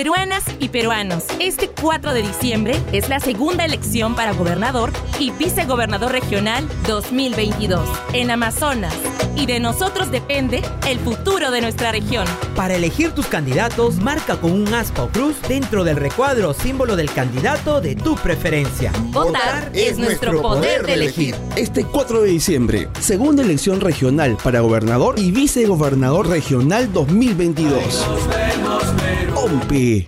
Peruanas y peruanos, este 4 de diciembre es la segunda elección para gobernador y vicegobernador regional 2022 en Amazonas. Y de nosotros depende el futuro de nuestra región. Para elegir tus candidatos, marca con un aspa o cruz dentro del recuadro o símbolo del candidato de tu preferencia. Votar es nuestro poder de elegir. Este 4 de diciembre, segunda elección regional para gobernador y vicegobernador regional 2022. Pompi.